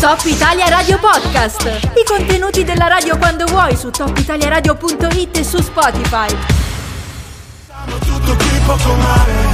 Top Italia Radio Podcast. I contenuti della radio quando vuoi su topitaliaradio.it e su Spotify. Tutto qui poco male.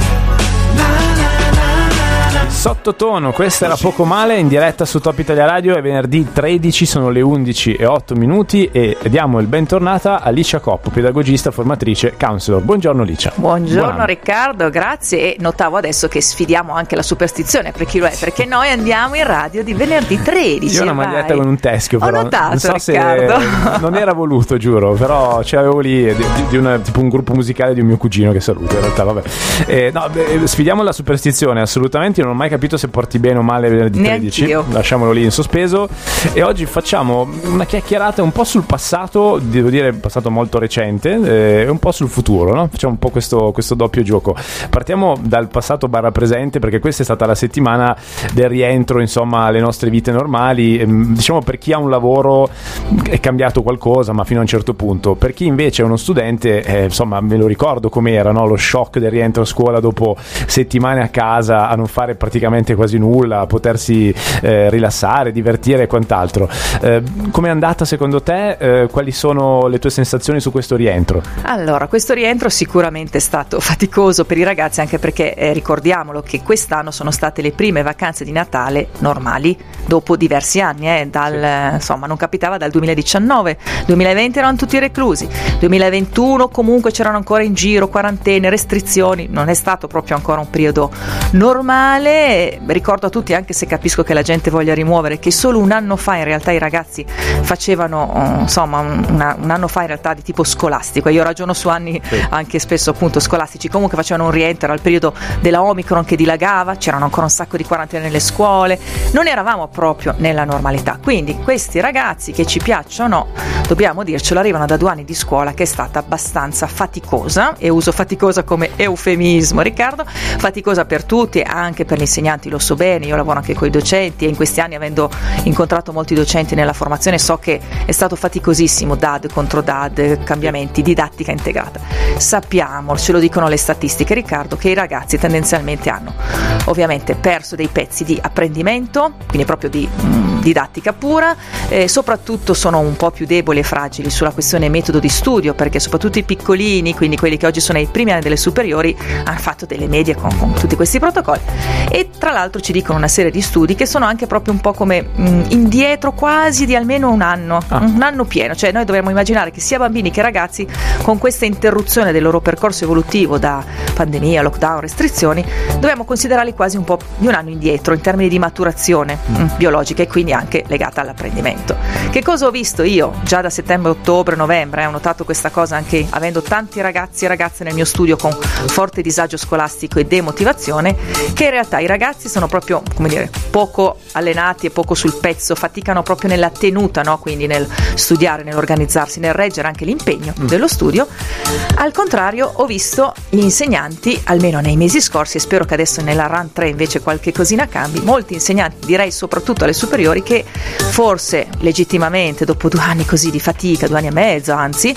Sottotono, questa era poco male in diretta su Top Italia Radio è venerdì 13, sono le 11 e 8 minuti e diamo il bentornata a Licia Coppo, pedagogista, formatrice, counselor. Buongiorno Licia. Buongiorno Buon Riccardo, grazie e notavo adesso che sfidiamo anche la superstizione per chi lo è, perché noi andiamo in radio di venerdì 13. Io ho una maglietta vai. con un teschio però. Ho notato non so Riccardo. Se, non era voluto, giuro, però ce l'avevo lì di, di una, tipo un gruppo musicale di un mio cugino che saluto in realtà, vabbè. Eh, no, beh, sfidiamo la superstizione, assolutamente, io non ho mai capito se porti bene o male venerdì 13. Neanch'io. Lasciamolo lì in sospeso. E oggi facciamo una chiacchierata un po' sul passato, devo dire passato molto recente, eh, e un po' sul futuro, no? Facciamo un po' questo, questo doppio gioco. Partiamo dal passato barra presente, perché questa è stata la settimana del rientro, insomma, alle nostre vite normali. Ehm, Diciamo per chi ha un lavoro è cambiato qualcosa, ma fino a un certo punto. Per chi invece è uno studente, eh, insomma, me lo ricordo com'era, no? Lo shock del rientro a scuola dopo settimane a casa a non fare praticamente quasi nulla, potersi eh, rilassare, divertire e quant'altro. Eh, Come è andata secondo te? Eh, quali sono le tue sensazioni su questo rientro? Allora, questo rientro sicuramente è stato faticoso per i ragazzi anche perché eh, ricordiamolo che quest'anno sono state le prime vacanze di Natale normali dopo diversi anni, eh, dal, eh, insomma non capitava dal 2019, 2020 erano tutti reclusi, 2021 comunque c'erano ancora in giro quarantene, restrizioni, non è stato proprio ancora un periodo normale, ricordo a tutti anche se capisco che la gente voglia rimuovere che solo un anno fa in realtà i ragazzi facevano eh, insomma una- un anno fa in realtà di tipo scolastico, io ragiono su anni anche spesso appunto scolastici, comunque facevano un rientro, il periodo della Omicron che dilagava, c'erano ancora un sacco di quarantene nelle scuole, non eravamo proprio nella normalità, quindi questi ragazzi che ci piacciono, dobbiamo dircelo, arrivano da due anni di scuola che è stata abbastanza faticosa, e uso faticosa come eufemismo Riccardo, faticosa per tutti, anche per gli insegnanti, lo so bene, io lavoro anche con i docenti e in questi anni avendo incontrato molti docenti nella formazione so che è stato faticosissimo DAD contro DAD, cambiamenti, didattica integrata. Sappiamo, ce lo dicono le statistiche Riccardo, che i ragazzi tendenzialmente hanno ovviamente perso dei pezzi di apprendimento, quindi proprio di mm, didattica pura, eh, soprattutto sono un po' più deboli e fragili sulla questione metodo di studio, perché soprattutto i piccolini, quindi quelli che oggi sono ai primi anni delle superiori, hanno fatto delle medie con, con tutti questi protocolli. E tra l'altro ci dicono una serie di studi che sono anche proprio un po' come mh, indietro quasi di almeno un anno, Ah. un anno pieno, cioè noi dovremmo immaginare che sia bambini che ragazzi con questa interruzione del loro percorso evolutivo da pandemia, lockdown, restrizioni, dobbiamo considerarli quasi un po' di un anno indietro in termini di maturazione mh, biologica e quindi anche legata all'apprendimento. Che cosa ho visto io già da settembre, ottobre, novembre? eh, ho notato questa cosa anche avendo tanti ragazzi e ragazze nel mio studio con forte disagio scolastico e demotivazione, che in realtà i ragazzi sono proprio, come dire, poco allenati e poco sul pezzo, faticano proprio nella tenuta, no? quindi nel studiare, nell'organizzarsi, nel reggere anche l'impegno dello studio. Al contrario, ho visto gli insegnanti, almeno nei mesi scorsi, e spero che adesso nella RAN 3 invece qualche cosina cambi, molti insegnanti, direi soprattutto alle superiori, che forse legittimamente dopo due anni così di fatica, due anni e mezzo anzi,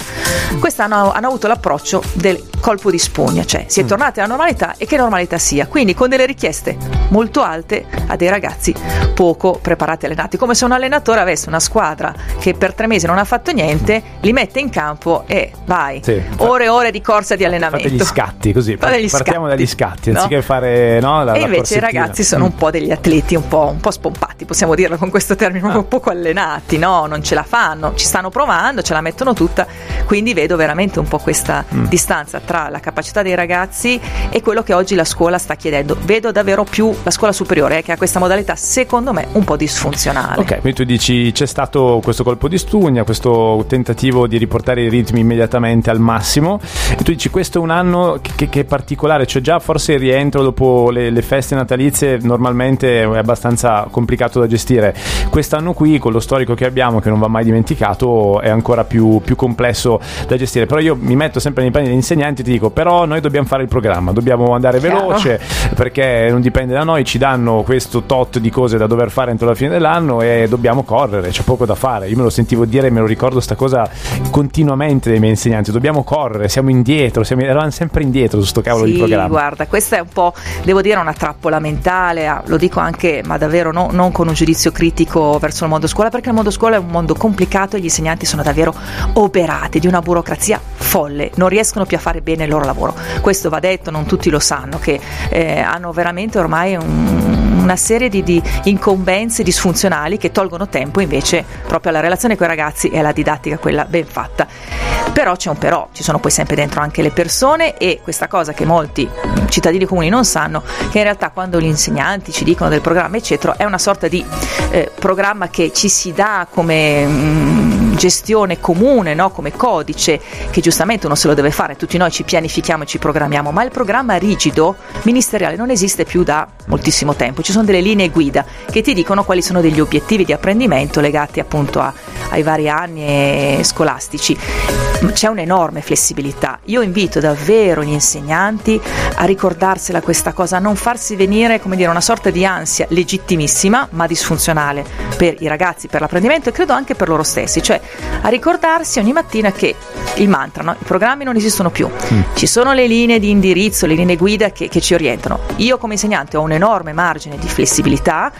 quest'anno hanno avuto l'approccio del colpo di spugna, cioè si è tornati alla normalità e che normalità sia, quindi con delle richieste molto alte a dei ragazzi poco preparati e allenati, come se un allenatore avesse una squadra che per tre mesi non ha fatto niente, li mette in campo e vai, Sì. ore e ore di corsa di allenamento. Fate gli scatti così, Fate partiamo scatti, dagli scatti, no? anziché fare no, la, e invece i ragazzi sono un po' degli atleti un po', un po' spompati, possiamo dirlo con questo termine, Ah. un poco allenati, no? Non ce la fanno, ci stanno provando, ce la mettono tutta, quindi vedo veramente un po' questa Mm. distanza tra la capacità dei ragazzi e quello che oggi la scuola sta chiedendo. Vedo davvero più la scuola superiore eh, che ha questa modalità, secondo me, un po' disfunzionale. Ok, quindi tu dici c'è stato questo colpo di stugna, questo tentativo di riportare i ritmi immediatamente al massimo e tu dici questo è un anno che, che è particolare, cioè già forse il rientro dopo le, le feste natalizie normalmente è abbastanza complicato da gestire, quest'anno qui con lo storico che abbiamo che non va mai dimenticato è ancora più, più complesso da gestire, però io mi metto sempre nei panni degli insegnanti e ti dico però noi dobbiamo fare il programma, dobbiamo andare Chiaro. veloce perché non dipende da noi, ci danno questo tot di cose da dover fare entro la fine dell'anno e dobbiamo correre, c'è poco da fare. Io me lo sentivo dire, me lo ricordo sta cosa continuamente dai miei insegnanti, dobbiamo correre, siamo indietro, siamo, eravamo sempre indietro su sto cavolo sì, di programma. guarda, questa è un po', devo dire, una trappola mentale, ah, lo dico anche, ma davvero no, non con un giudizio critico verso il mondo scuola, perché il mondo scuola è un mondo complicato e gli insegnanti sono davvero oberati di una burocrazia folle, non riescono più a fare bene il loro lavoro. Questo va detto, non tutti lo sanno, che eh, hanno veramente ormai un una serie di, di, incombenze disfunzionali che tolgono tempo invece proprio alla relazione con i ragazzi e alla didattica quella ben fatta. Però c'è un però, ci sono poi sempre dentro anche le persone e questa cosa che molti cittadini comuni non sanno, che in realtà quando gli insegnanti ci dicono del programma eccetera è una sorta di eh, programma che ci si dà come... Mm, gestione comune, no? come codice, che giustamente uno se lo deve fare, tutti noi ci pianifichiamo e ci programmiamo, ma il programma rigido ministeriale non esiste più da moltissimo tempo, ci sono delle linee guida che ti dicono quali sono degli obiettivi di apprendimento legati appunto a, ai vari anni scolastici. C'è un'enorme flessibilità. Io invito davvero gli insegnanti a ricordarsela questa cosa, a non farsi venire come dire, una sorta di ansia legittimissima ma disfunzionale per i ragazzi, per l'apprendimento e credo anche per loro stessi, cioè a ricordarsi ogni mattina che il mantra, no? i programmi non esistono più, mm. ci sono le linee di indirizzo, le linee guida che, che ci orientano. Io come insegnante ho un enorme margine di flessibilità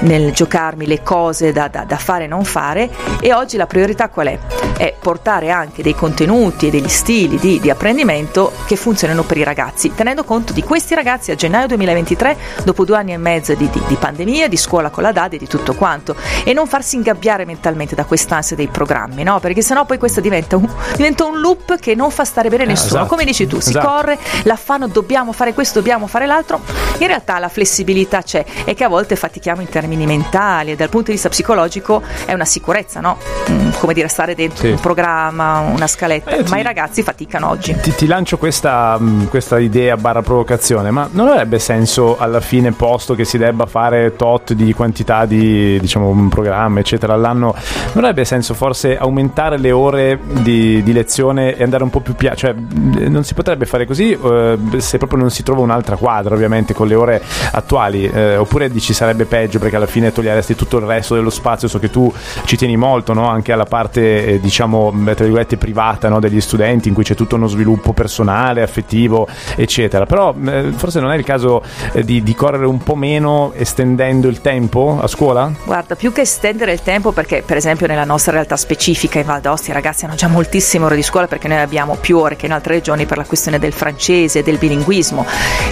nel giocarmi le cose da, da, da fare e non fare e oggi la priorità qual è? È portare anche dei contenuti e degli stili di, di apprendimento che funzionino per i ragazzi, tenendo conto di questi ragazzi a gennaio 2023, dopo due anni e mezzo di, di, di pandemia, di scuola con la DAD e di tutto quanto, e non farsi ingabbiare mentalmente da quest'ansia dei programmi, no? Perché sennò poi questo diventa un, diventa un loop che non fa stare bene eh, nessuno. esatto. Come dici tu, si esatto. corre, l'affanno dobbiamo fare questo, dobbiamo fare l'altro. In realtà la flessibilità c'è e che a volte fatichiamo in termini mentali e dal punto di vista psicologico è una sicurezza, no? Mm, come dire, stare dentro sì. un programma, una scaletta, eh, ma ti, i ragazzi faticano oggi. Ti, ti lancio questa, mm, questa idea barra provocazione, ma non avrebbe senso alla fine posto che si debba fare tot di quantità di diciamo un programma eccetera all'anno, non avrebbe senso forse aumentare le ore di, di lezione e andare un po' più piano, cioè non si potrebbe fare così eh, se proprio non si trova un'altra quadra ovviamente con le ore attuali, eh, oppure dici sarebbe peggio perché alla fine toglieresti tutto il resto dello spazio, so che tu ci tieni molto no? anche alla parte eh, diciamo tra virgolette privata no? degli studenti in cui c'è tutto uno sviluppo personale, affettivo eccetera, però eh, forse non è il caso eh, di, di correre un po' meno estendendo il tempo a scuola? Guarda, più che estendere il tempo perché per esempio nella nostra realtà specifica in Val d'Ostia i ragazzi hanno già moltissime ore di scuola perché noi abbiamo più ore che in altre regioni per la questione del francese, del bilinguismo.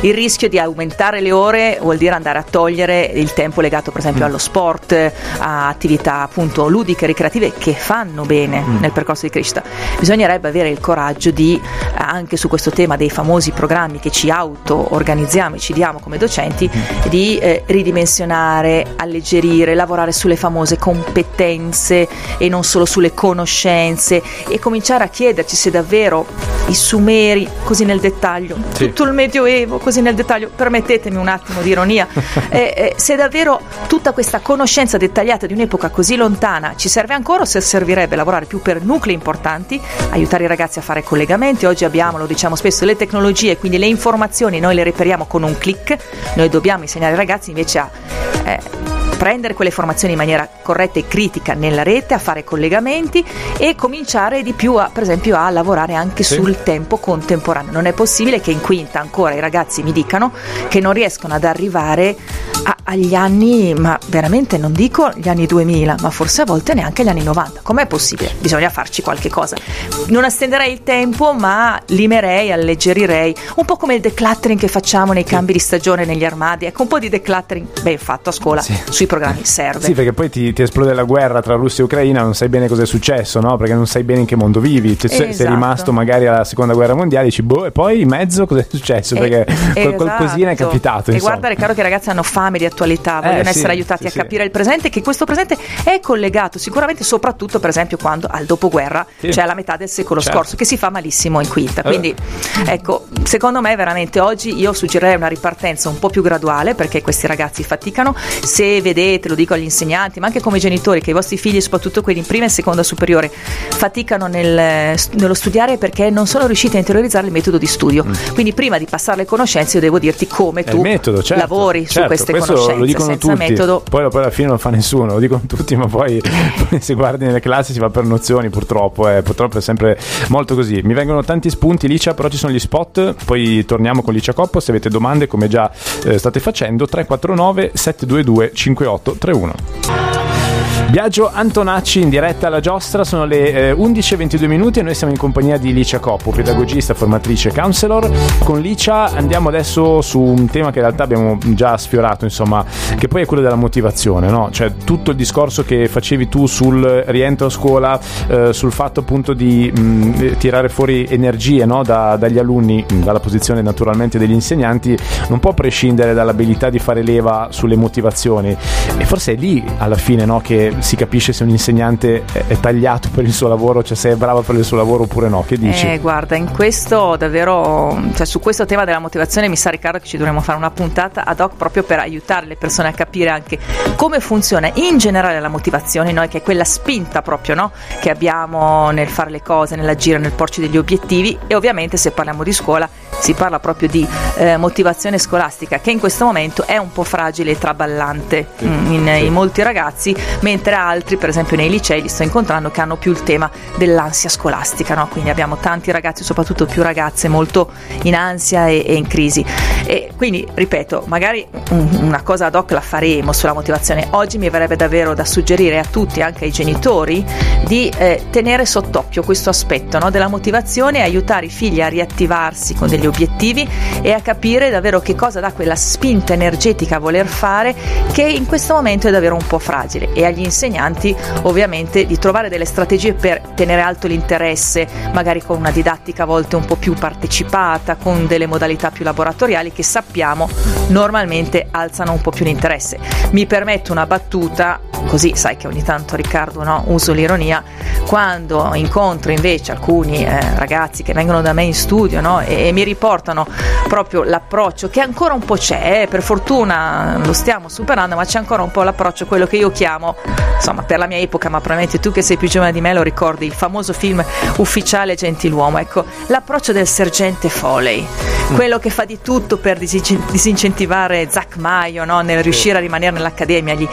Il rischio di aumentare le ore vuol dire andare a togliere il tempo legato per esempio mm. allo sport, a attività appunto ludiche, ricreative che fanno bene mm. nel percorso di crescita. Bisognerebbe avere il coraggio di anche su questo tema dei famosi programmi che ci auto-organizziamo e ci diamo come docenti, mm. di eh, ridimensionare, alleggerire, lavorare sulle famose competenze e non solo sulle conoscenze e cominciare a chiederci se davvero i sumeri così nel dettaglio, sì. tutto il medioevo così nel dettaglio, permettetemi un attimo di ironia, eh, eh, se davvero tutta questa conoscenza dettagliata di un'epoca così lontana ci serve ancora o se servirebbe lavorare più per nuclei importanti, aiutare i ragazzi a fare collegamenti, oggi abbiamo, lo diciamo spesso, le tecnologie, quindi le informazioni. Noi le reperiamo con un clic, noi dobbiamo insegnare ai ragazzi invece a... Eh, prendere quelle formazioni in maniera corretta e critica nella rete, a fare collegamenti e cominciare di più a, per esempio a lavorare anche sì. sul tempo contemporaneo. Non è possibile che in quinta ancora i ragazzi mi dicano che non riescono ad arrivare a, agli anni, ma veramente non dico gli anni 2000, ma forse a volte neanche gli anni 90. Com'è possibile? Bisogna farci qualche cosa. Non estenderei il tempo, ma limerei, alleggerirei, un po' come il decluttering che facciamo nei cambi di stagione negli armadi. Ecco, un po' di decluttering ben fatto a scuola sì. sui programmi serve. Sì, perché poi ti, ti, esplode la guerra tra Russia e Ucraina, non sai bene cosa è successo, no? Perché non sai bene in che mondo vivi. Cioè, esatto. Sei rimasto magari alla seconda guerra mondiale, dici, boh, e poi in mezzo cosa è successo? Perché eh, qualcosina esatto. è capitato. E guarda, chiaro che i ragazzi hanno fame di attualità, vogliono eh, essere sì, aiutati sì, a capire il presente, che questo presente è collegato sicuramente soprattutto per esempio quando al dopoguerra, sì. cioè alla metà del secolo certo. scorso, che si fa malissimo in quinta. Quindi eh. ecco, secondo me veramente oggi io suggerirei una ripartenza un po' più graduale perché questi ragazzi faticano. Se vedete, lo dico agli insegnanti, ma anche come genitori, che i vostri figli, soprattutto quelli in prima e seconda superiore, faticano nel, nello studiare perché non sono riusciti a interiorizzare il metodo di studio. Mm. Quindi prima di passare le conoscenze io devo dirti come tu metodo, certo, lavori certo, su queste conoscenze lo dicono senza tutti. metodo. Poi, poi alla fine non lo fa nessuno, lo dicono tutti, ma poi se guardi nelle classi si va per nozioni, purtroppo. Eh, purtroppo è sempre molto così. Mi vengono tanti spunti, Licia, però ci sono gli spot. Poi torniamo con Licia Coppo. Se avete domande, come già eh, state facendo, 349 722 5831. Biagio Antonacci in diretta alla giostra, sono le eh, 11.22 minuti e noi siamo in compagnia di Licia Coppo, pedagogista, formatrice, counselor. Con Licia andiamo adesso su un tema che in realtà abbiamo già sfiorato, insomma, che poi è quello della motivazione, no? Cioè tutto il discorso che facevi tu sul rientro a scuola, eh, sul fatto appunto di mh, tirare fuori energie no? da, dagli alunni, dalla posizione naturalmente degli insegnanti, non può prescindere dall'abilità di fare leva sulle motivazioni. E forse è lì alla fine no, che si capisce se un insegnante è, tagliato per il suo lavoro, cioè se è bravo per il suo lavoro oppure no. Che dici? Eh, guarda, in questo davvero, cioè su questo tema della motivazione mi sa Riccardo che ci dovremmo fare una puntata ad hoc proprio per aiutare le persone a capire anche come funziona in generale la motivazione, noi che è quella spinta proprio no? che abbiamo nel fare le cose, nell'agire, nel porci degli obiettivi e ovviamente se parliamo di scuola si parla proprio di eh, motivazione scolastica che in questo momento è un po' fragile e traballante Sì, mm, in, sì. in molti ragazzi, mentre altri, per esempio nei licei, li sto incontrando che hanno più il tema dell'ansia scolastica, no? quindi abbiamo tanti ragazzi, soprattutto più ragazze, molto in ansia e, e in crisi. E quindi, ripeto, magari un- una cosa ad hoc la faremo sulla motivazione. Oggi mi verrebbe davvero da suggerire a tutti, anche ai genitori, di eh, tenere sott'occhio questo aspetto no? della motivazione e aiutare i figli a riattivarsi con degli obiettivi e a capire davvero che cosa dà quella spinta energetica a voler fare che in questo momento è davvero un po' fragile e agli insegnanti ovviamente di trovare delle strategie per tenere alto l'interesse, magari con una didattica a volte un po' più partecipata, con delle modalità più laboratoriali che sappiamo normalmente alzano un po' più l'interesse. Mi permetto una battuta, così sai che ogni tanto Riccardo no, uso l'ironia, quando incontro invece alcuni eh, ragazzi che vengono da me in studio no, e, e mi riportano proprio l'approccio che ancora un po' c'è, eh, per fortuna lo stiamo superando, ma c'è ancora un po' l'approccio, quello che io chiamo, insomma per la mia epoca, ma probabilmente tu che sei più giovane di me lo ricordi, il famoso film Ufficiale Gentiluomo, ecco, l'approccio del sergente Foley, quello che fa di tutto per disin- disincentivare Zack Maio no, nel riuscire a rimanere nell'accademia, gli,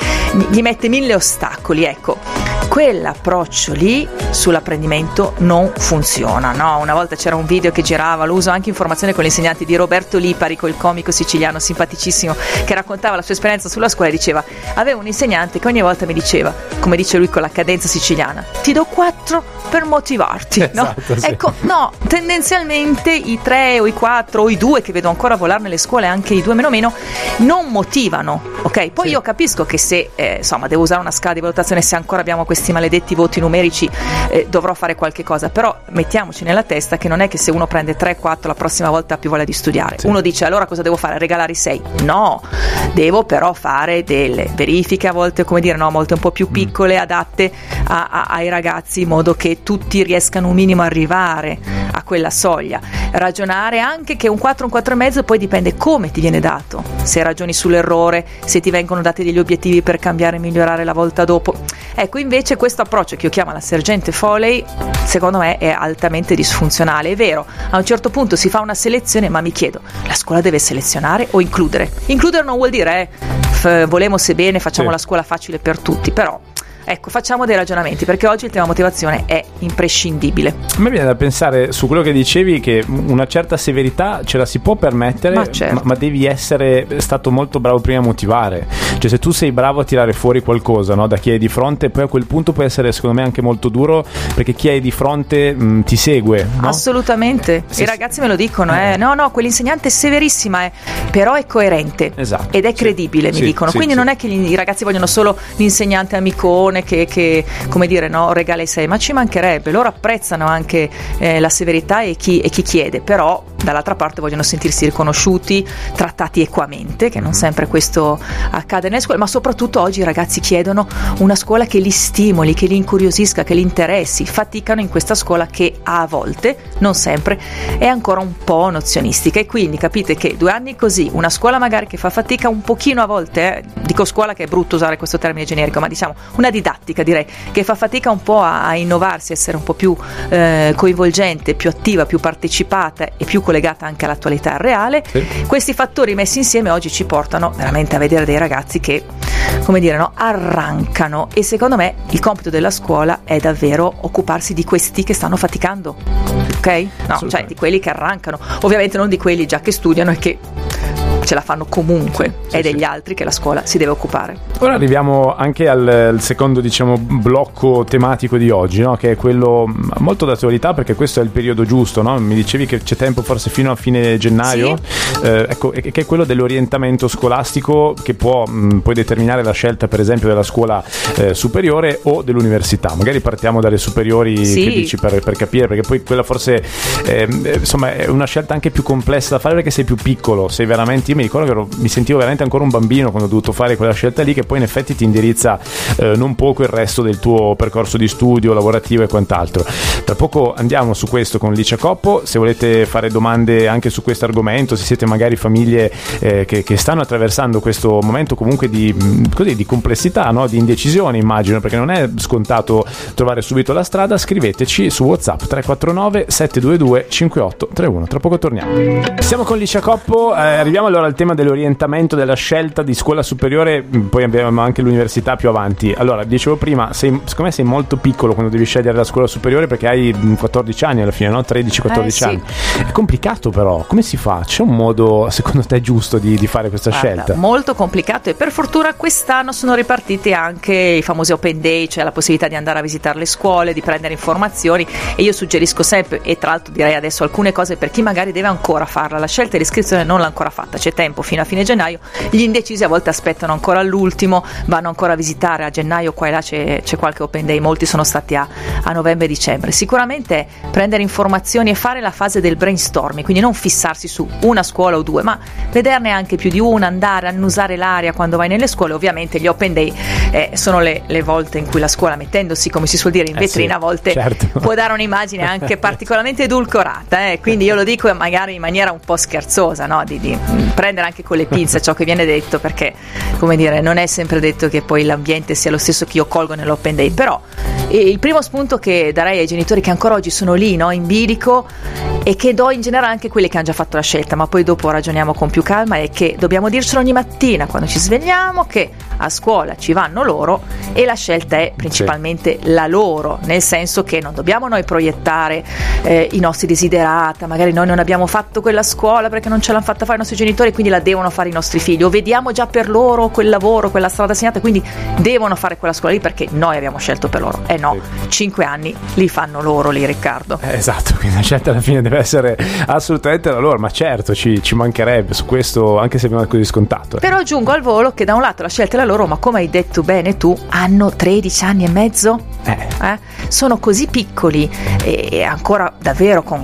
gli mette mille ostacoli, ecco. Quell'approccio lì sull'apprendimento non funziona. No? Una volta c'era un video che girava, lo uso anche in formazione con gli insegnanti di Roberto Lipari, il comico siciliano simpaticissimo, che raccontava la sua esperienza sulla scuola e diceva: Avevo un insegnante che ogni volta mi diceva, come dice lui con la cadenza siciliana, ti do quattro per motivarti. no? Esatto, sì. Ecco, no, tendenzialmente i tre o i quattro o i due che vedo ancora volare nelle scuole, anche i due meno meno, non motivano. Ok, poi Sì. io capisco che se eh, insomma devo usare una scala di valutazione, se ancora abbiamo questi maledetti voti numerici, eh, dovrò fare qualche cosa. Però mettiamoci nella testa che non è che se uno prende 3-4 la prossima volta ha più voglia di studiare. Sì. Uno dice allora cosa devo fare? Regalare i 6? No, devo però fare delle verifiche a volte, come dire, no, a volte un po' più piccole, adatte a- a- ai ragazzi, in modo che tutti riescano un minimo a arrivare a quella soglia. Ragionare anche che un 4, un 4 e mezzo poi dipende come ti viene dato. Se ragioni sull'errore, se ti vengono dati degli obiettivi per cambiare e migliorare la volta dopo. Ecco, invece questo approccio che io chiamo la sergente Foley, secondo me è altamente disfunzionale. È vero, a un certo punto si fa una selezione, ma mi chiedo, la scuola deve selezionare o includere? Includere non vuol dire, eh, f- volemo se bene, facciamo Sì. la scuola facile per tutti, però... Ecco, facciamo dei ragionamenti perché oggi il tema motivazione è imprescindibile. A me viene da pensare su quello che dicevi che una certa severità ce la si può permettere, Ma certo. ma devi essere stato molto bravo prima a motivare. Cioè se tu sei bravo a tirare fuori qualcosa no, da chi hai di fronte, poi a quel punto può essere secondo me anche molto duro perché chi hai di fronte mh, ti segue. No? Assolutamente, Sì, i sì. ragazzi me lo dicono, eh. no no, quell'insegnante è severissima, eh, però è coerente Esatto, ed è sì. credibile, mi Sì, dicono, sì, quindi sì. non è che gli- i ragazzi vogliono solo l'insegnante amicone che, che, come dire, no, regala i sei, ma ci mancherebbe, loro apprezzano anche eh, la severità e chi, e chi chiede, però dall'altra parte vogliono sentirsi riconosciuti, trattati equamente, che non sempre questo accade nelle scuole, ma soprattutto oggi i ragazzi chiedono una scuola che li stimoli, che li incuriosisca, che li interessi, faticano in questa scuola che a volte, non sempre, è ancora un po' nozionistica. E quindi capite che due anni così, una scuola magari che fa fatica un pochino a volte, eh, dico scuola che è brutto usare questo termine generico, ma diciamo una didattica didattica direi, che fa fatica un po' a, a innovarsi, essere un po' più eh, coinvolgente, più attiva, più partecipata e più collegata anche all'attualità reale. Sì. Questi fattori messi insieme oggi ci portano veramente a vedere dei ragazzi che, come dire, no, arrancano e secondo me il compito della scuola è davvero occuparsi di questi che stanno faticando, ok? No, cioè di quelli che arrancano, ovviamente non di quelli già che studiano e che ce la fanno comunque, Sì, è sì. degli altri che la scuola si deve occupare. Ora arriviamo anche al, al secondo diciamo, blocco tematico di oggi, no? che è quello mh, molto d'attualità perché questo è il periodo giusto. no? Mi dicevi che c'è tempo forse fino a fine gennaio, eh, ecco, che è quello dell'orientamento scolastico che può mh, poi determinare la scelta per esempio della scuola eh, superiore o dell'università. Magari partiamo dalle superiori Sì. che dici per, per capire, perché poi quella forse ehm, eh, insomma, è una scelta anche più complessa da fare perché sei più piccolo, sei veramente, io mi ricordo che ero- mi sentivo veramente ancora un bambino quando ho dovuto fare quella scelta lì che poi in effetti ti indirizza eh, non poco il resto del tuo percorso di studio, lavorativo e quant'altro. Tra poco andiamo su questo con Licia Coppo, se volete fare domande anche su questo argomento, se siete magari famiglie eh, che, che stanno attraversando questo momento comunque di, mh, così, di complessità, no? di indecisione immagino, perché non è scontato trovare subito la strada, scriveteci su WhatsApp 349 722 5831. Tra poco torniamo. Siamo con Licia Coppo, eh, arriviamo allora al tema dell'orientamento, della scelta di scuola superiore, mh, poi abbiamo anche l'università più avanti. Allora, dicevo prima, sei, secondo me sei molto piccolo quando devi scegliere la scuola superiore perché hai mh, 14 anni alla fine, no? 13-14 Eh, sì. anni. È complicato però, come si fa? C'è un modo secondo te giusto di, di fare questa Guarda, scelta? Molto complicato e per fortuna quest'anno sono ripartiti anche i famosi open day, cioè la possibilità di andare a visitare le scuole, di prendere informazioni e io suggerisco sempre e tra l'altro direi adesso alcune cose per chi magari deve ancora farla, la scelta dell'iscrizione non l'ha ancora fatta, c'è tempo fino a fine gennaio, gli indecisi a volte aspettano ancora all'ultimo, vanno ancora a visitare a gennaio qua e là c'è, c'è qualche open day, molti sono stati a, a novembre e dicembre. Sicuramente prendere informazioni e fare la fase del brainstorming, quindi non fissarsi su una scuola o due, ma vederne anche più di una, andare a annusare l'aria quando vai nelle scuole. Ovviamente gli open day eh, sono le, le volte in cui la scuola, mettendosi come si suol dire in Eh vetrina, sì, a volte certo. può dare un'immagine anche particolarmente edulcorata. eh. Quindi io lo dico magari in maniera un po' scherzosa, no? di, di prendere anche con le pinze ciò che viene detto, perché come dire, non è sempre detto che poi l'ambiente sia lo stesso che io colgo nell'open day. Però eh, il primo spunto che darei ai genitori che ancora oggi sono lì, no? in bilico, e che do in generale anche quelli che hanno già fatto la scelta, ma poi dopo ragioniamo con più calma, è che dobbiamo dircelo ogni mattina quando ci svegliamo che a scuola ci vanno loro e la scelta è principalmente la loro, nel senso che non dobbiamo noi proiettare eh, i nostri desiderata, magari noi non abbiamo fatto quella scuola perché non ce l'hanno fatta fare i nostri genitori, quindi la devono fare i nostri figli, o vediamo già per loro quel lavoro, quella strada segnata, quindi devono fare quella scuola lì perché noi abbiamo scelto per loro. Eh no, cinque anni li fanno loro lì, Riccardo. Eh, Esatto, quindi la scelta alla fine deve essere assolutamente la loro, ma certo ci, ci mancherebbe su questo, anche se è così scontato. eh. Però aggiungo al volo che da un lato la scelta è la loro, ma come hai detto bene tu, hanno 13 anni e mezzo. Eh. Eh? Sono così piccoli e ancora davvero con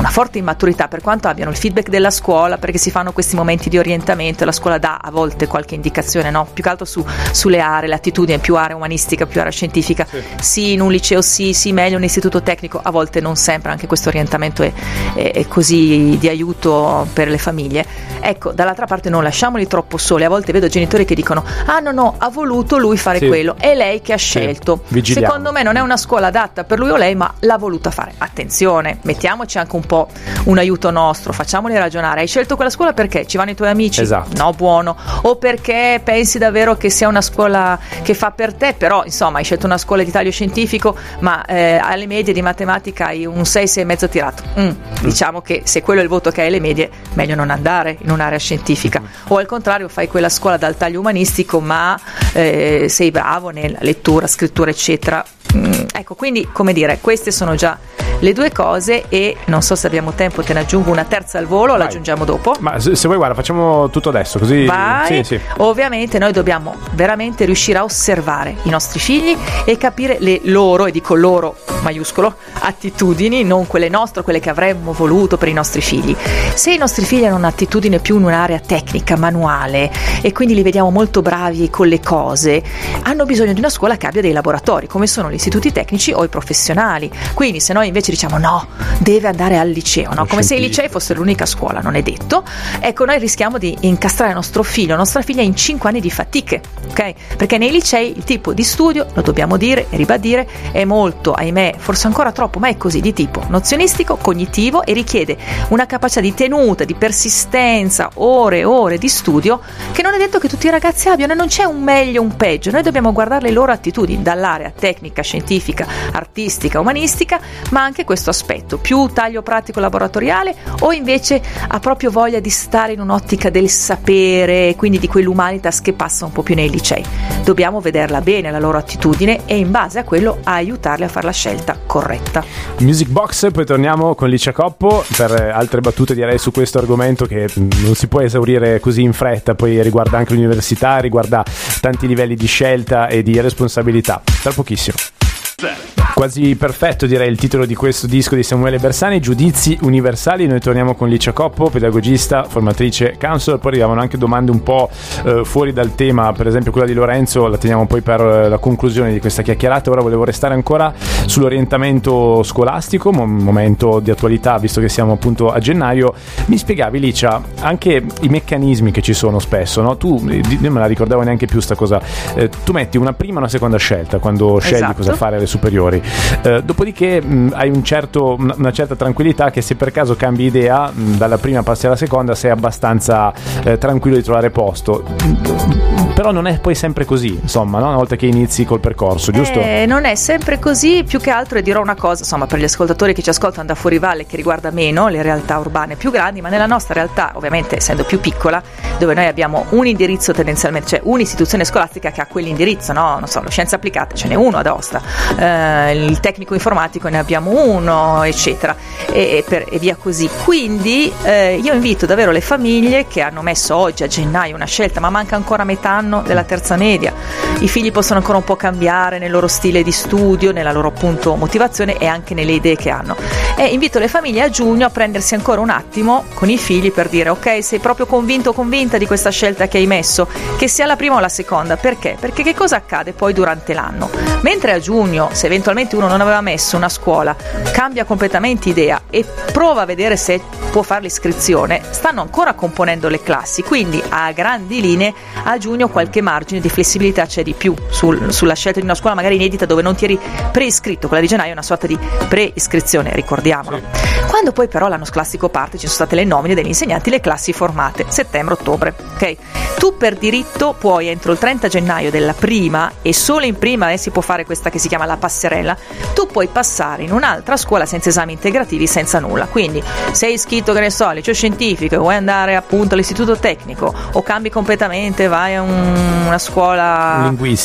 una forte immaturità per quanto abbiano il feedback della scuola perché si fanno questi momenti di orientamento e la scuola dà a volte qualche indicazione no? più che altro su- sulle aree, l'attitudine più area umanistica, più area scientifica sì. in un liceo sì, sì meglio un istituto tecnico a volte non sempre anche questo orientamento è, è- è così di aiuto per le famiglie ecco dall'altra parte non lasciamoli troppo soli a volte vedo genitori che dicono ah no no ha voluto lui fare Sì. quello è lei che ha scelto vigiliamo. secondo me non è una scuola adatta per lui o lei ma l'ha voluta fare attenzione mettiamoci anche un po' un aiuto nostro facciamoli ragionare. Hai scelto quella scuola perché? Ci vanno i tuoi amici? Esatto. no buono. O perché pensi davvero che sia una scuola che fa per te? Però insomma hai scelto una scuola di taglio scientifico ma eh, alle medie di matematica hai un 6 6 e mezzo tirato. Mm, diciamo che se quello è il voto che hai alle medie meglio non andare in un'area scientifica. O al contrario fai quella scuola dal taglio umanistico ma eh, sei bravo nella lettura scrittura eccetera. Mm, ecco quindi come dire queste sono già le due cose e non so se abbiamo tempo te ne aggiungo una terza al volo la aggiungiamo dopo Ma se, se vuoi guarda facciamo tutto adesso così... Vai. Sì, sì. Ovviamente noi dobbiamo veramente riuscire a osservare i nostri figli e capire le loro, e dico loro maiuscolo, attitudini, non quelle nostre, quelle che avremmo voluto per i nostri figli. Se i nostri figli hanno un'attitudine più in un'area tecnica, manuale e quindi li vediamo molto bravi con le cose, hanno bisogno di una scuola che abbia dei laboratori, come sono gli istituti tecnici o i professionali. Quindi se noi invece diciamo no, deve andare al liceo, no? come se i licei fossero l'unica scuola, non è detto, ecco noi rischiamo di incastrare nostro figlio, nostra figlia in 5 anni di fatiche, ok? Perché nei licei il tipo di studio, lo dobbiamo dire e ribadire, è molto, ahimè, forse ancora troppo, ma è così di tipo nozionistico, cognitivo e richiede una capacità di tenuta, di persistenza, ore e ore di studio che non è detto che tutti i ragazzi abbiano e non c'è un meglio o un peggio, noi dobbiamo guardare le loro attitudini dall'area tecnica, scientifica, artistica, umanistica, ma anche questo aspetto, più taglio pratico laboratoriale o invece ha proprio voglia di stare in un'ottica del sapere, quindi di quell'humanitas che passa un po' più nei licei. Dobbiamo vederla bene la loro attitudine e in base a quello aiutarli a fare la scelta corretta. Music Box, poi torniamo con Licia Coppo per altre battute direi su questo argomento che non si può esaurire così in fretta, poi riguarda anche l'università, riguarda tanti livelli di scelta e di responsabilità. Tra pochissimo. Quasi perfetto direi il titolo di questo disco di Samuele Bersani, Giudizi Universali. Noi torniamo con Licia Coppo, pedagogista, formatrice, counselor. Poi arrivavano anche domande un po' eh, fuori dal tema, per esempio quella di Lorenzo, la teniamo poi per eh, la conclusione di questa chiacchierata. Ora volevo restare ancora sull'orientamento scolastico, un momento di attualità visto che siamo appunto a gennaio. Mi spiegavi Licia anche i meccanismi che ci sono spesso, no? Tu, io non me la ricordavo neanche più sta cosa, eh, tu metti una prima e una seconda scelta quando scegli Esatto. cosa fare alle superiori. Eh, dopodiché mh, hai un certo- una, certa tranquillità che se per caso cambi idea, mh, dalla prima passi alla seconda, sei abbastanza eh, tranquillo di trovare posto. Mm, Però non è poi sempre così, insomma, no? una volta che inizi col percorso, giusto? Eh, non è sempre così, più che altro e dirò una cosa, insomma, per gli ascoltatori che ci ascoltano da fuori valle che riguarda meno le realtà urbane più grandi, ma nella nostra realtà, ovviamente essendo più piccola, dove noi abbiamo un indirizzo tendenzialmente, cioè un'istituzione scolastica che ha quell'indirizzo, no? Non so, lo scienze applicate ce n'è uno ad Aosta, eh, il tecnico informatico ne abbiamo uno, eccetera, e, e per- e via così. Quindi eh, io invito davvero le famiglie che hanno messo oggi a gennaio una scelta, ma manca ancora metà anno della terza media. I figli possono ancora un po' cambiare nel loro stile di studio, nella loro appunto motivazione e anche nelle idee che hanno. E invito le famiglie a giugno a prendersi ancora un attimo con i figli per dire ok, sei proprio convinto o convinta di questa scelta che hai messo, che sia la prima o la seconda. Perché? Perché che cosa accade poi durante l'anno? Mentre a giugno, se eventualmente uno non aveva messo una scuola, cambia completamente idea e prova a vedere se può fare l'iscrizione, stanno ancora componendo le classi, quindi a grandi linee a giugno qualche margine di flessibilità c'è di più sul- sulla scelta di una scuola magari inedita dove non ti eri preiscritto, quella di gennaio è una sorta di preiscrizione, ricordiamolo. Quando poi però l'anno scolastico parte ci sono state le nomine degli insegnanti, le classi formate, settembre-ottobre, ok? Tu per diritto puoi entro il 30 gennaio della prima e solo in prima eh, si può fare questa che si chiama la passerella, tu puoi passare in un'altra scuola senza esami integrativi, senza nulla. Quindi sei iscritto, che ne so, al liceo scientifico vuoi andare appunto all'istituto tecnico o cambi completamente, vai a un- una scuola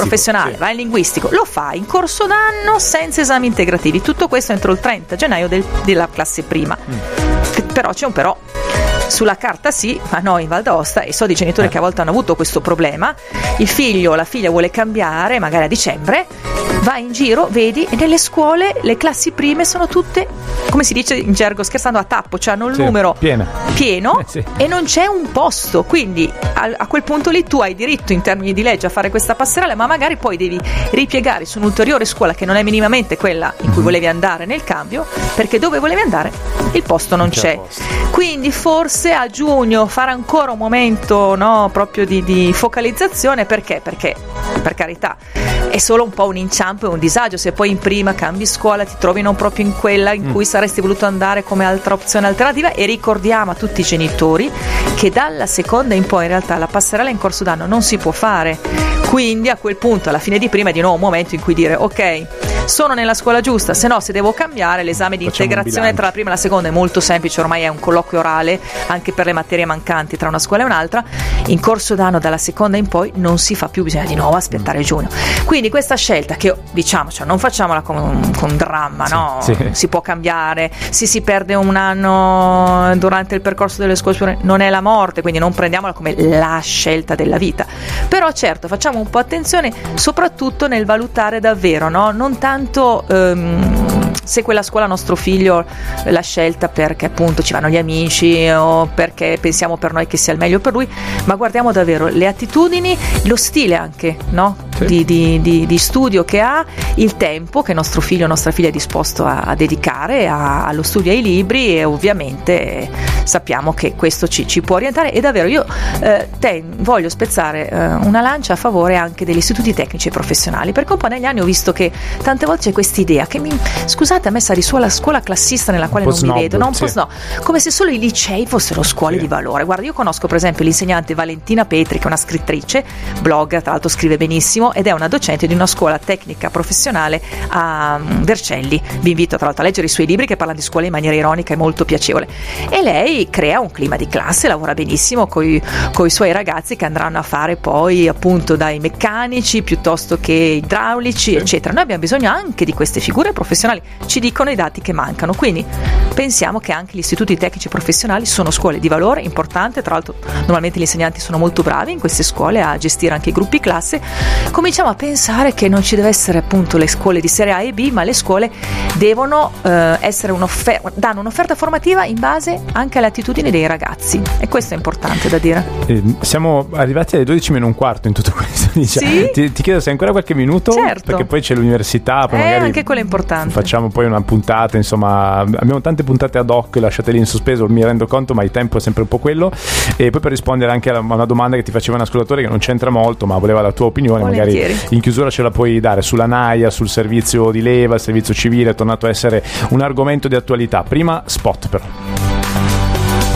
professionale, sì. vai in linguistico, lo fai in corso d'anno senza esami integrativi. Tutto questo entro il 30 gennaio del- della classe prima. Che- Però c'è un però. Sulla carta sì, ma noi in Val d'Aosta e so di genitori che a volte hanno avuto questo problema. Il figlio o la figlia vuole cambiare, magari a dicembre, vai in giro, vedi, e nelle scuole le classi prime sono tutte, come si dice in gergo scherzando, a tappo, cioè hanno il Sì, numero piena. pieno Eh, sì. e non c'è un posto. Quindi a, a quel punto lì tu hai diritto in termini di legge a fare questa passerella, ma magari poi devi ripiegare su un'ulteriore scuola che non è minimamente quella in Mhm. cui volevi andare nel cambio, perché dove volevi andare il posto non c'è c'è. posto. Quindi forse a giugno fare ancora un momento no, proprio di, di focalizzazione perché? Perché per carità è solo un po' un inciampo e un disagio. Se poi in prima cambi scuola ti trovi non proprio in quella in cui saresti voluto andare come altra opzione alternativa. E ricordiamo a tutti i genitori che dalla seconda in poi in realtà la passerella in corso d'anno non si può fare. Quindi a quel punto alla fine di prima è di nuovo un momento in cui dire ok sono nella scuola giusta, se no se devo cambiare l'esame di Facciamo integrazione tra la prima e la seconda è molto semplice, ormai è un colloquio orale anche per le materie mancanti tra una scuola e un'altra, in corso d'anno dalla seconda in poi non si fa più, bisogna di nuovo aspettare giugno. Quindi questa scelta che diciamo, cioè, non facciamola con, con dramma, no? sì. si può cambiare, se si perde un anno durante il percorso delle scuole non è la morte, quindi non prendiamola come la scelta della vita. Però certo, facciamo un po' attenzione soprattutto nel valutare davvero, no? non tanto ehm, se quella scuola nostro figlio l'ha scelta perché appunto ci vanno gli amici o perché pensiamo per noi che sia il meglio per lui, ma guardiamo davvero le attitudini, lo stile anche no? Sì. di, di- di- di studio che ha, il tempo che nostro figlio o nostra figlia è disposto a, a dedicare a- allo studio e ai libri e ovviamente sappiamo che questo ci, ci può orientare e davvero io eh, ten- voglio spezzare eh, una lancia a favore anche degli istituti tecnici e professionali perché un po' negli anni ho visto che tante volte c'è questa idea che mi, scusate a me sa di suola scuola classista nella quale non mi snob, vedo no? un po' sì. come se solo i licei fossero scuole Sì. di valore guarda io conosco per esempio l'insegnante Valentina Petri che è una scrittrice blog tra l'altro scrive benissimo ed è una docente di una scuola tecnica professionale a mm, Vercelli vi invito tra l'altro a leggere i suoi libri che parlano di scuola in maniera ironica e molto piacevole e lei crea un clima di classe lavora benissimo con i suoi ragazzi che andranno a fare poi appunto dai meccanici piuttosto che idraulici eccetera noi abbiamo bisogno anche di queste figure professionali ci dicono i dati che mancano. Quindi pensiamo che anche gli istituti tecnici professionali sono scuole di valore importante. Tra l'altro normalmente gli insegnanti sono molto bravi in queste scuole a gestire anche i gruppi classe. Cominciamo a pensare che non ci deve essere appunto le scuole di serie A e B ma le scuole devono eh, essere un'offerta danno un'offerta formativa in base anche alle attitudini dei ragazzi. E questo è importante da dire. Eh, siamo arrivati alle 12 meno un quarto in tutto questo. diciamo. Sì? Ti, ti chiedo se hai ancora qualche minuto, Certo. perché poi c'è l'università, poi Eh, anche quello è importante. Facciamo poi una puntata, insomma, abbiamo tante puntate ad hoc, lasciatele in sospeso, mi rendo conto, ma il tempo è sempre un po' quello. E poi per rispondere anche a una domanda che ti faceva un ascoltatore che non c'entra molto, ma voleva la tua opinione, Volentieri. magari in chiusura ce la puoi dare sulla NAIA, sul servizio di leva, il servizio civile, è tornato a essere un argomento di attualità. Prima spot però.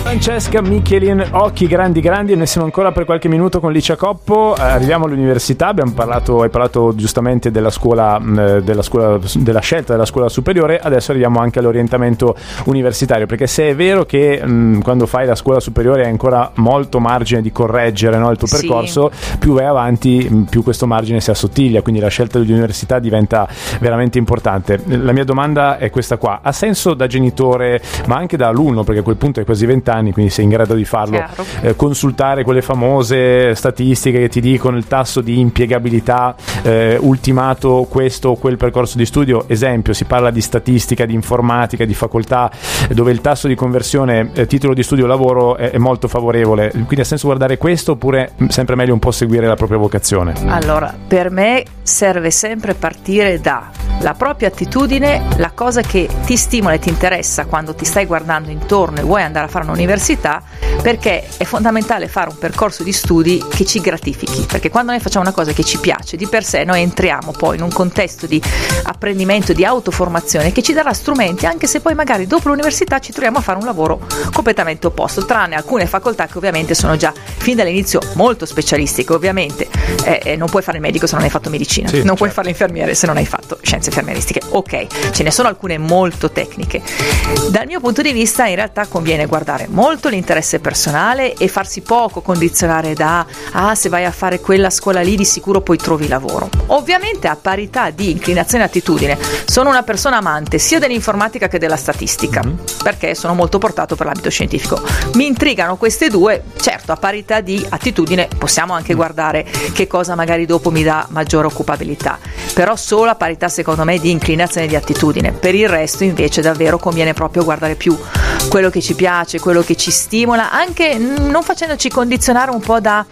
Francesca Michelin, occhi grandi grandi e noi siamo ancora per qualche minuto con Licia Coppo, Eh, arriviamo all'università, abbiamo parlato, hai parlato giustamente della scuola, mh, della scuola, della scelta della scuola superiore, adesso arriviamo anche all'orientamento universitario, perché se è vero che mh, quando fai la scuola superiore hai ancora molto margine di correggere no, il tuo Sì. percorso, più vai avanti mh, più questo margine si assottiglia, quindi la scelta dell'università diventa veramente importante. La mia domanda è questa qua, ha senso da genitore ma anche da alunno, perché a quel punto hai quasi 20 anni, quindi sei in grado di farlo, eh, consultare quelle famose statistiche che ti dicono il tasso di impiegabilità eh, ultimato questo o quel percorso di studio, esempio si parla di statistica, di informatica, di facoltà dove il tasso di conversione eh, titolo di studio lavoro è, è molto favorevole, quindi ha senso guardare questo oppure mh, sempre meglio un po' seguire la propria vocazione? Allora, per me serve sempre partire da la propria attitudine, la cosa che ti stimola e ti interessa quando ti stai guardando intorno e vuoi andare a fare un'università, perché è fondamentale fare un percorso di studi che ci gratifichi, perché quando noi facciamo una cosa che ci piace, di per noi entriamo poi in un contesto di apprendimento, di autoformazione che ci darà strumenti, anche se poi magari dopo l'università ci troviamo a fare un lavoro completamente opposto, tranne alcune facoltà che ovviamente sono già fin dall'inizio molto specialistiche, ovviamente eh, eh, non puoi fare il medico se non hai fatto medicina, Sì, non certo. puoi fare l'infermiere se non hai fatto scienze infermieristiche, ok, ce ne sono alcune molto tecniche. Dal mio punto di vista in realtà conviene guardare molto l'interesse personale e farsi poco condizionare da ah se vai a fare quella scuola lì di sicuro poi trovi lavoro. Ovviamente a parità di inclinazione e attitudine, sono una persona amante sia dell'informatica che della statistica, perché sono molto portato per l'ambito scientifico. Mi intrigano queste due, certo a parità di attitudine possiamo anche guardare che cosa magari dopo mi dà maggiore occupabilità, però solo a parità secondo me di inclinazione e di attitudine. Per il resto invece davvero conviene proprio guardare più quello che ci piace, quello che ci stimola, anche non facendoci condizionare un po' da,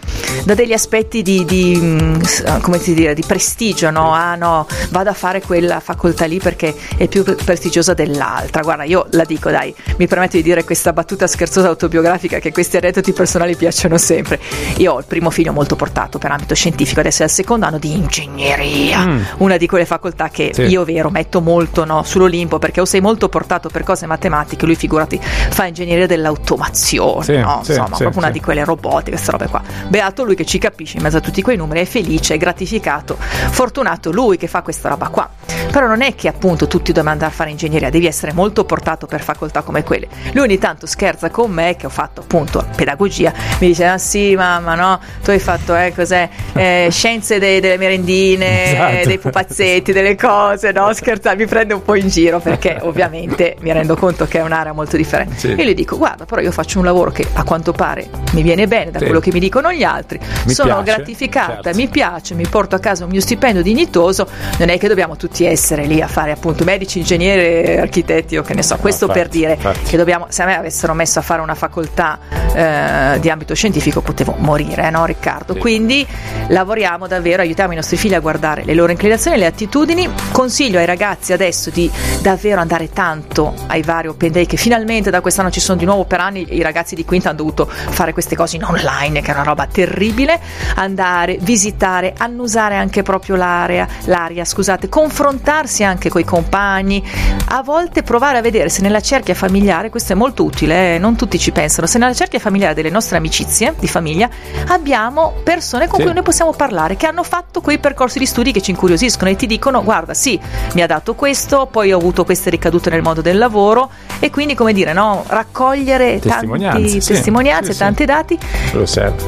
da degli aspetti di, di, mm, s- come si dire, di prestigio, no? Ah no, vado a fare quella facoltà lì perché è più pre- prestigiosa dell'altra. Guarda, io la dico, dai, mi permetto di dire questa battuta scherzosa autobiografica che questi aneddoti personali piacciono sempre. Io ho il primo figlio molto portato per ambito scientifico, adesso è al secondo anno di ingegneria, Mm. una di quelle facoltà che Sì. io vero metto molto no, sull'Olimpo perché o sei molto portato per cose matematiche, lui figurati fa ingegneria dell'automazione, Sì, no? sì, insomma, sì, proprio una di quelle robotiche, queste robe qua. Beato lui che ci capisce in mezzo a tutti quei numeri, è felice, è gratificato, fortunato lui che fa questa roba qua. Però non è che appunto tutti dobbiamo andare a fare ingegneria, devi essere molto portato per facoltà come quelle. Lui ogni tanto scherza con me che ho fatto appunto pedagogia, mi dice ah sì mamma no, tu hai fatto eh, cos'è, Eh, scienze de- delle merendine, Esatto. dei pupazzetti, delle cose, no? Scherza, mi prende un po' in giro perché ovviamente mi rendo conto che è un'area molto differente. Sì. E gli dico guarda però io faccio un lavoro che a quanto pare mi viene bene da Sì. quello che mi dicono gli altri, Mi sono piace, gratificata, certo. mi piace, mi porto a casa un mio stipendio dignitoso, non è che dobbiamo tutti essere lì a fare appunto medici, ingegneri, architetti o che ne so, questo infatti, per dire infatti. che dobbiamo, se a me avessero messo a fare una facoltà eh, di ambito scientifico potevo morire, no Riccardo? Sì. Quindi lavoriamo davvero, aiutiamo i nostri figli a guardare le loro inclinazioni, le attitudini. Consiglio ai ragazzi adesso di davvero andare tanto ai vari open day che finalmente da quest'anno ci sono di nuovo per anni i ragazzi di quinta hanno dovuto fare queste cose in online che è una roba terribile, andare, visitare, annusare anche proprio l'area, l'aria, scusate, confrontarsi anche con i compagni, a volte provare a vedere se nella cerchia familiare, questo è molto utile, eh, non tutti ci pensano, se nella cerchia familiare delle nostre amicizie di famiglia abbiamo persone con Sì. cui noi possiamo parlare che hanno fatto quei percorsi di studi che ci incuriosiscono e ti dicono guarda sì mi ha dato questo poi ho avuto queste ricadute nel mondo del lavoro e quindi come dire no? Raccogliere Testimonianze, tanti sì. testimonianze Sì, tanti dati.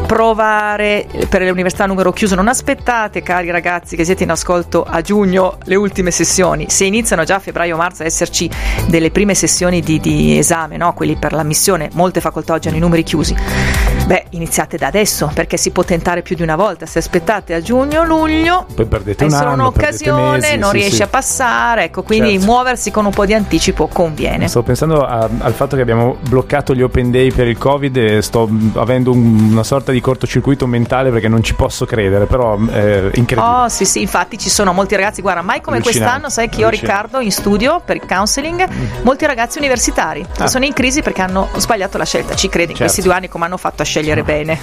Provare per le università a numero chiuso non aspettate cari ragazzi che siete in ascolto a giugno le ultime sessioni. Se iniziano già a febbraio marzo a esserci delle prime sessioni di, di esame no? quelli per l'ammissione molte facoltà oggi hanno i numeri chiusi beh iniziate da adesso perché si può tentare più di una volta se aspettate a giugno luglio Poi perdete un solo anno, un'occasione mesi, non sì, riesci sì. a passare ecco quindi Certo. muoversi con un po' di anticipo conviene Sto pensando a- al fatto che abbiamo bloccato gli open day per il covid e sto avendo un- una sorta di cortocircuito mentale perché non ci posso credere, però è incredibile. Oh sì sì, infatti ci sono molti ragazzi, guarda, mai come Allucinante, quest'anno, sai che io. Riccardo in studio per il counseling, molti ragazzi universitari Ah. sono in crisi perché hanno sbagliato la scelta, ci credi, in Certo. questi due anni come hanno fatto a scegliere bene.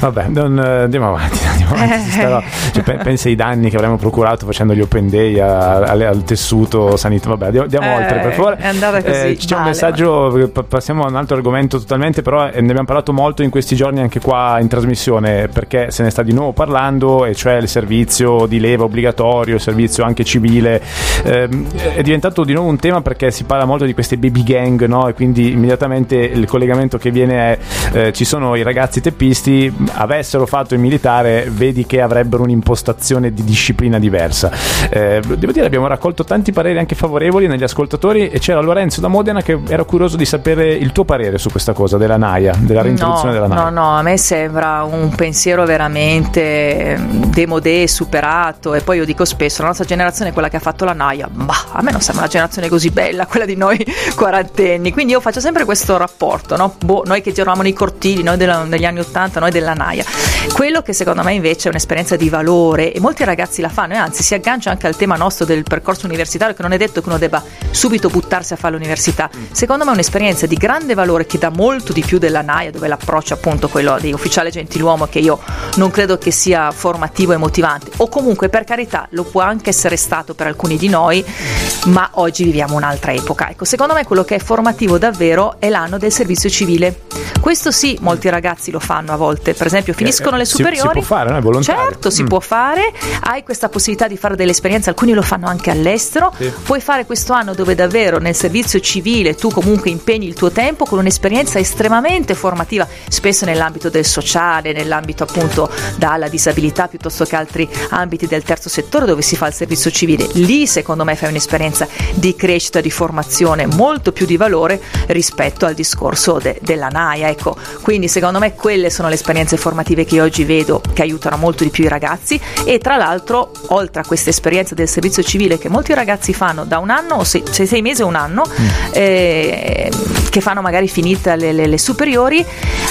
Vabbè, non, eh, andiamo avanti. Andiamo avanti Eh. starà- cioè, pe- pensa ai danni che avremmo procurato facendo gli open day a- al, al tessuto sanitario. Vabbè, andiamo, Eh, oltre per favore. è andata così, c'è un male, messaggio, eh, pa- passiamo a un altro argomento totalmente, però eh, ne abbiamo parlato molto in questi giorni anche qua in trasmissione perché se ne sta di nuovo parlando e cioè il servizio di leva obbligatorio, il servizio anche civile. Ehm, è diventato di nuovo un tema perché si parla molto di queste baby gang, no? E quindi immediatamente il collegamento che viene è eh, ci sono i ragazzi teppisti, avessero fatto il militare, vedi che avrebbero un'impostazione di disciplina diversa. Eh, devo dire, abbiamo raccolto tanti pareri anche favorevoli negli ascoltatori e c'era Lorenzo da Modena che era curioso di sapere il tuo parere su questa cosa della NAIA, della reintroduzione no, della NAIA. No, no, a me sembra un pensiero veramente ehm, demodé, superato e poi io dico spesso, la nostra generazione è quella che ha fatto la naia, bah, a me non sembra una generazione così bella, quella di noi quarantenni, quindi io faccio sempre questo rapporto, no? Boh, noi che giravamo nei cortili, noi della- degli anni Ottanta, noi della naia. Quello che secondo me invece è un'esperienza di valore e molti ragazzi la fanno e anzi si aggancia anche al tema nostro del percorso universitario che non è detto che uno debba subito buttarsi a fare l'università. Secondo me è un'esperienza di grande valore che dà molto di più della NAIA dove l'approccio appunto quello di ufficiale gentiluomo che io non credo che sia formativo e motivante o comunque per carità lo può anche essere stato per alcuni di noi ma oggi viviamo un'altra epoca. Ecco, secondo me quello che è formativo davvero è l'anno del servizio civile. Questo sì, molti ragazzi lo fanno a volte, per esempio finiscono le si- superiori. si può fare, no? È volontario. Certo, si Mm. può fare, hai questa possibilità di fare delle esperienze, alcuni lo fanno anche all'estero. Sì. Puoi fare questo anno dove davvero nel servizio civile tu comunque impegni il tuo tempo con un'esperienza estremamente formativa, spesso nell'ambito del sociale, nell'ambito appunto dalla disabilità piuttosto che altri ambiti del terzo settore dove si fa il servizio civile. Lì secondo me fai un'esperienza di crescita, di formazione molto più di valore rispetto al discorso de- della NAIA. Ecco, quindi secondo me quelle sono le esperienze formative che oggi vedo che aiutano molto di più i ragazzi e tra l'altro oltre a questa esperienza del servizio civile che molti ragazzi fanno da un anno o sei, sei, mesi o un anno eh, che fanno magari finite le, le- le superiori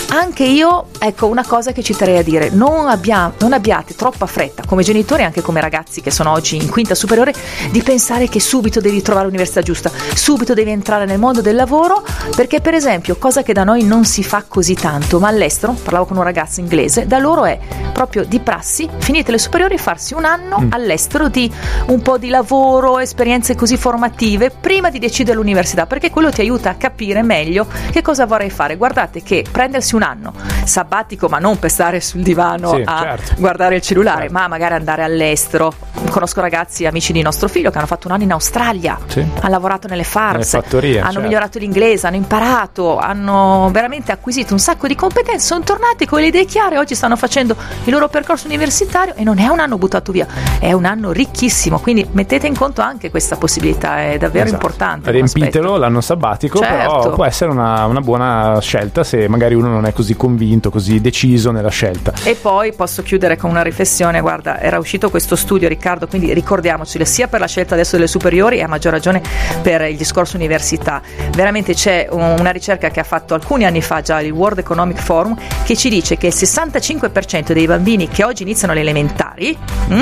anche io ecco una cosa che ci terrei a dire non, abbia- non abbiate troppa fretta come genitori anche come ragazzi che sono oggi in quinta superiore di pensare che subito devi trovare l'università giusta subito devi entrare nel mondo del lavoro perché per esempio cosa che da noi non si fa così tanto ma all'estero parlavo con un ragazzo inglese da loro è proprio di prassi finite le superiori farsi un anno all'estero di un po' di lavoro esperienze così formative prima di decidere l'università perché quello ti aiuta a capire meglio che cosa vorrei fare guardate che prendersi un anno sabbatico ma non per stare sul divano Sì, a certo. guardare il cellulare Certo. ma magari andare all'estero conosco ragazzi amici di nostro figlio che hanno fatto un anno in Australia Sì. hanno lavorato nelle farms Nelle fattorie, hanno certo. migliorato l'inglese hanno imparato hanno veramente acquisito un sacco di competenze perché sono tornati con le idee chiare, oggi stanno facendo il loro percorso universitario e non è un anno buttato via, è un anno ricchissimo, quindi mettete in conto anche questa possibilità, è davvero Esatto. importante. Riempitelo l'anno sabbatico, però Certo. può essere una, una buona scelta se magari uno non è così convinto, così deciso nella scelta. E poi posso chiudere con una riflessione, guarda, era uscito questo studio Riccardo, quindi ricordiamoci sia per la scelta adesso delle superiori e a maggior ragione per il discorso università. Veramente c'è un- una ricerca che ha fatto alcuni anni fa già il World Economic Forum che ci dice che il 65% dei bambini che oggi iniziano le elementari mm,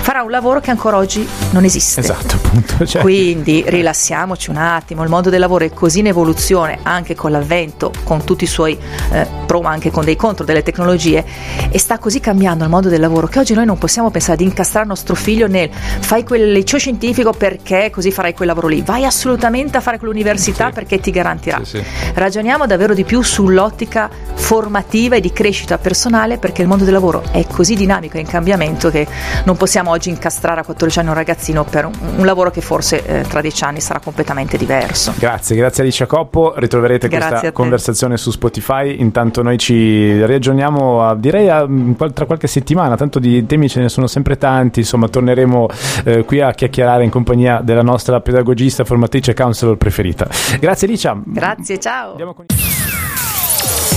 farà un lavoro che ancora oggi non esiste. Esatto, appunto. Cioè, Quindi rilassiamoci un attimo, il mondo del lavoro è così in evoluzione anche con l'avvento, con tutti i suoi eh, pro ma anche con dei contro delle tecnologie e sta così cambiando il mondo del lavoro che oggi noi non possiamo pensare di incastrare il nostro figlio nel fai quel liceo scientifico perché così farai quel lavoro lì, vai assolutamente a fare quell'università Sì. perché ti garantirà. Sì, sì. Ragioniamo davvero di più sull'ottica formativa e di crescita personale perché il mondo del lavoro è così dinamico e in cambiamento che non possiamo oggi incastrare a 14 anni un ragazzino per un, un lavoro che forse eh, tra 10 anni sarà completamente diverso. Grazie, grazie Alicia Coppo. Ritroverete Grazie questa conversazione su Spotify. Intanto noi ci riaggiorniamo a- direi a- tra qualche settimana. Tanto di temi ce ne sono sempre tanti. Insomma, torneremo eh, qui a chiacchierare in compagnia della nostra pedagogista, formatrice e counselor preferita. Grazie Alicia. Grazie, ciao!